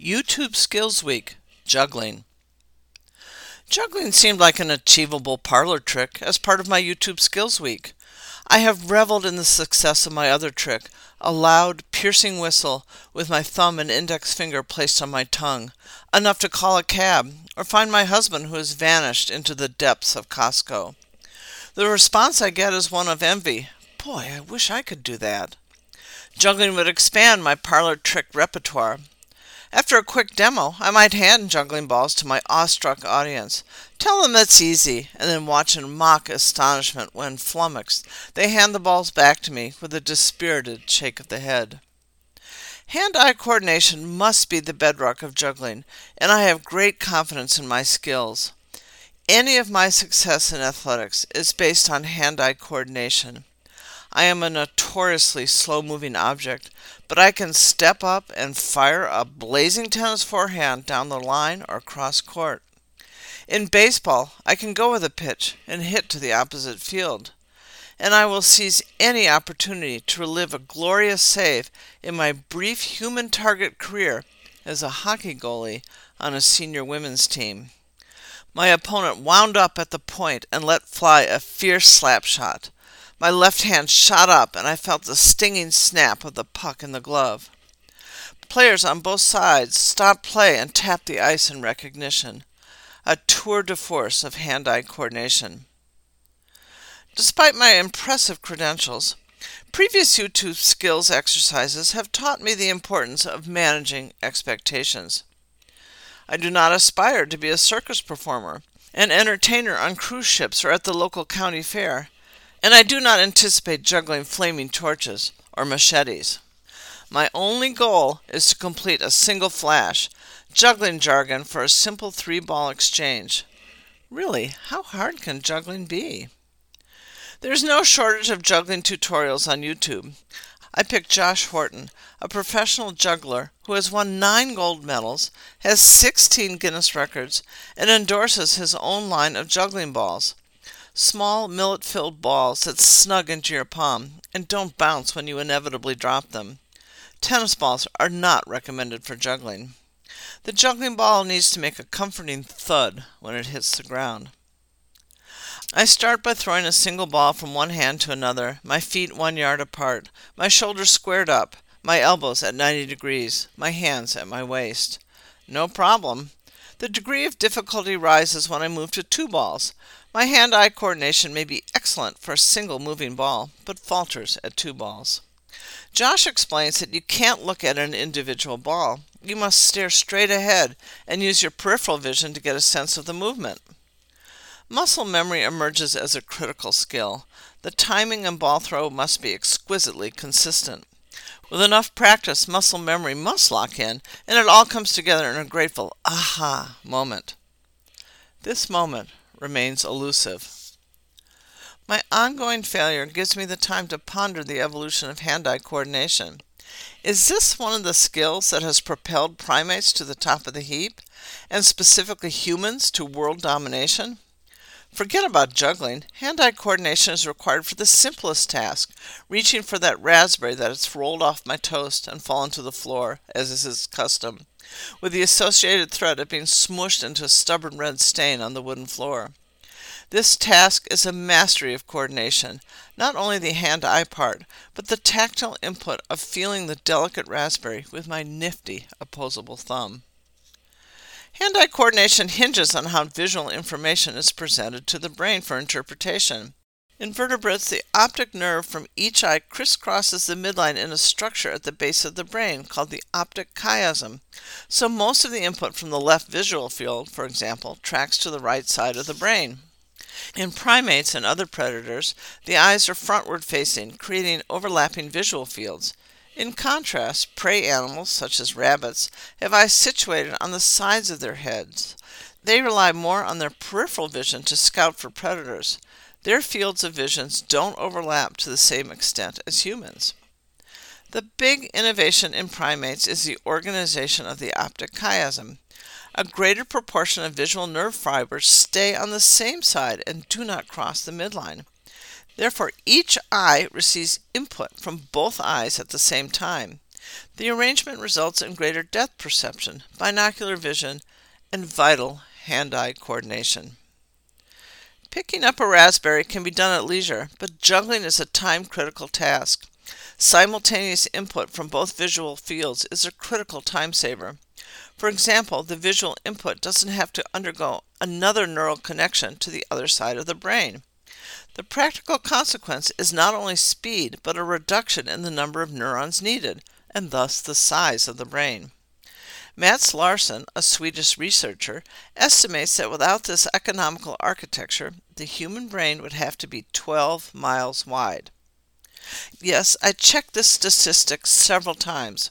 YouTube Skills Week Juggling. Juggling seemed like an achievable parlor trick as part of my YouTube Skills Week. I have reveled in the success of my other trick, a loud, piercing whistle with my thumb and index finger placed on my tongue, enough to call a cab or find my husband who has vanished into the depths of Costco. The response I get is one of envy. Boy, I wish I could do that. Juggling would expand my parlor trick repertoire. After a quick demo, I might hand juggling balls to my awestruck audience, tell them it's easy, and then watch in mock astonishment when, flummoxed, they hand the balls back to me with a dispirited shake of the head. Hand eye coordination must be the bedrock of juggling, and I have great confidence in my skills. Any of my success in athletics is based on hand eye coordination. I am a notoriously slow moving object, but I can step up and fire a blazing tennis forehand down the line or cross court. In baseball, I can go with a pitch and hit to the opposite field. And I will seize any opportunity to relive a glorious save in my brief human target career as a hockey goalie on a senior women's team. My opponent wound up at the point and let fly a fierce slap shot. My left hand shot up, and I felt the stinging snap of the puck in the glove. Players on both sides stopped play and tapped the ice in recognition. A tour de force of hand eye coordination. Despite my impressive credentials, previous YouTube skills exercises have taught me the importance of managing expectations. I do not aspire to be a circus performer, an entertainer on cruise ships, or at the local county fair and I do not anticipate juggling flaming torches or machetes. My only goal is to complete a single flash, juggling jargon for a simple three ball exchange. Really, how hard can juggling be? There's no shortage of juggling tutorials on YouTube. I picked Josh Horton, a professional juggler who has won nine gold medals, has 16 Guinness records, and endorses his own line of juggling balls small millet filled balls that snug into your palm and don't bounce when you inevitably drop them. Tennis balls are not recommended for juggling. The juggling ball needs to make a comforting thud when it hits the ground. I start by throwing a single ball from one hand to another, my feet one yard apart, my shoulders squared up, my elbows at 90 degrees, my hands at my waist. No problem. The degree of difficulty rises when I move to two balls, my hand eye coordination may be excellent for a single moving ball, but falters at two balls. Josh explains that you can't look at an individual ball. You must stare straight ahead and use your peripheral vision to get a sense of the movement. Muscle memory emerges as a critical skill. The timing and ball throw must be exquisitely consistent. With enough practice, muscle memory must lock in, and it all comes together in a grateful aha moment. This moment remains elusive. My ongoing failure gives me the time to ponder the evolution of hand eye coordination. Is this one of the skills that has propelled primates to the top of the heap, and specifically humans to world domination? Forget about juggling. Hand eye coordination is required for the simplest task reaching for that raspberry that has rolled off my toast and fallen to the floor, as is its custom with the associated threat of being smushed into a stubborn red stain on the wooden floor. This task is a mastery of coordination, not only the hand eye part, but the tactile input of feeling the delicate raspberry with my nifty opposable thumb. Hand eye coordination hinges on how visual information is presented to the brain for interpretation. In vertebrates, the optic nerve from each eye crisscrosses the midline in a structure at the base of the brain called the optic chiasm. So most of the input from the left visual field, for example, tracks to the right side of the brain. In primates and other predators, the eyes are frontward facing, creating overlapping visual fields. In contrast, prey animals, such as rabbits, have eyes situated on the sides of their heads. They rely more on their peripheral vision to scout for predators. Their fields of visions don't overlap to the same extent as humans. The big innovation in primates is the organization of the optic chiasm. A greater proportion of visual nerve fibers stay on the same side and do not cross the midline. Therefore, each eye receives input from both eyes at the same time. The arrangement results in greater depth perception, binocular vision, and vital hand eye coordination. Picking up a raspberry can be done at leisure, but juggling is a time critical task. Simultaneous input from both visual fields is a critical time saver. For example, the visual input doesn't have to undergo another neural connection to the other side of the brain. The practical consequence is not only speed, but a reduction in the number of neurons needed, and thus the size of the brain. Matz Larsson, a Swedish researcher, estimates that without this economical architecture, the human brain would have to be 12 miles wide. Yes, I checked this statistic several times.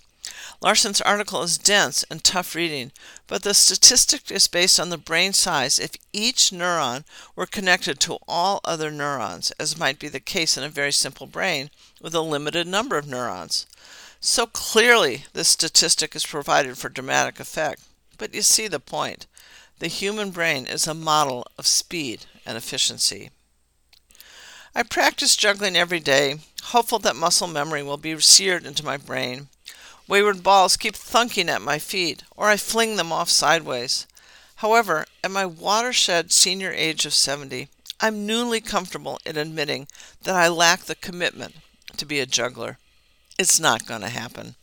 Larsson's article is dense and tough reading, but the statistic is based on the brain size if each neuron were connected to all other neurons, as might be the case in a very simple brain with a limited number of neurons. So clearly, this statistic is provided for dramatic effect, but you see the point. The human brain is a model of speed and efficiency. I practice juggling every day, hopeful that muscle memory will be seared into my brain. Wayward balls keep thunking at my feet, or I fling them off sideways. However, at my watershed senior age of 70, I'm newly comfortable in admitting that I lack the commitment to be a juggler. It's not going to happen.